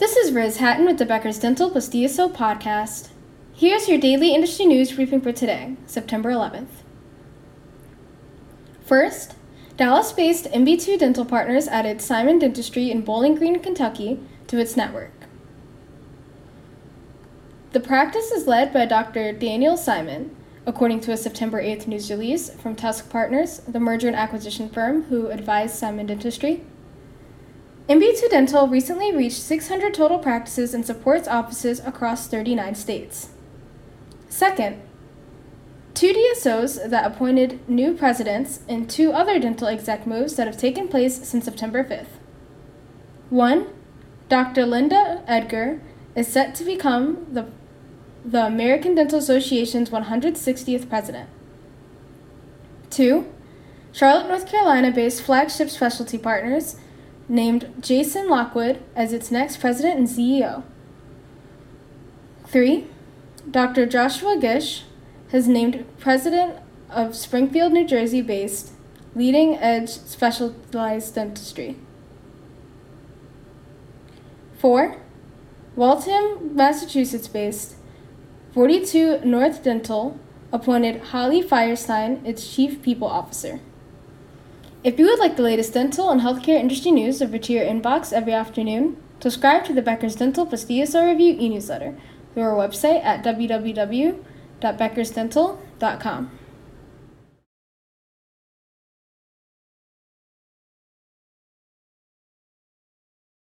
This is Riz Hatton with the Becker's Dental Plus podcast. Here's your daily industry news briefing for today, September 11th. First, Dallas based MB2 Dental Partners added Simon Dentistry in Bowling Green, Kentucky to its network. The practice is led by Dr. Daniel Simon, according to a September 8th news release from Tusk Partners, the merger and acquisition firm who advised Simon Dentistry. MB2 Dental recently reached 600 total practices and supports offices across 39 states. Second, two DSOs that appointed new presidents and two other dental exec moves that have taken place since September 5th. One, Dr. Linda Edgar is set to become the, the American Dental Association's 160th president. Two, Charlotte, North Carolina based flagship specialty partners named Jason Lockwood as its next president and CEO. Three, Dr. Joshua Gish has named president of Springfield, New Jersey based Leading Edge Specialized Dentistry. 4. Waltham, Massachusetts based 42 North Dental appointed Holly Firestein its Chief People Officer. If you would like the latest dental and healthcare industry news delivered to your inbox every afternoon, subscribe to the Becker's Dental plus DSO Review e newsletter through our website at www.beckersdental.com.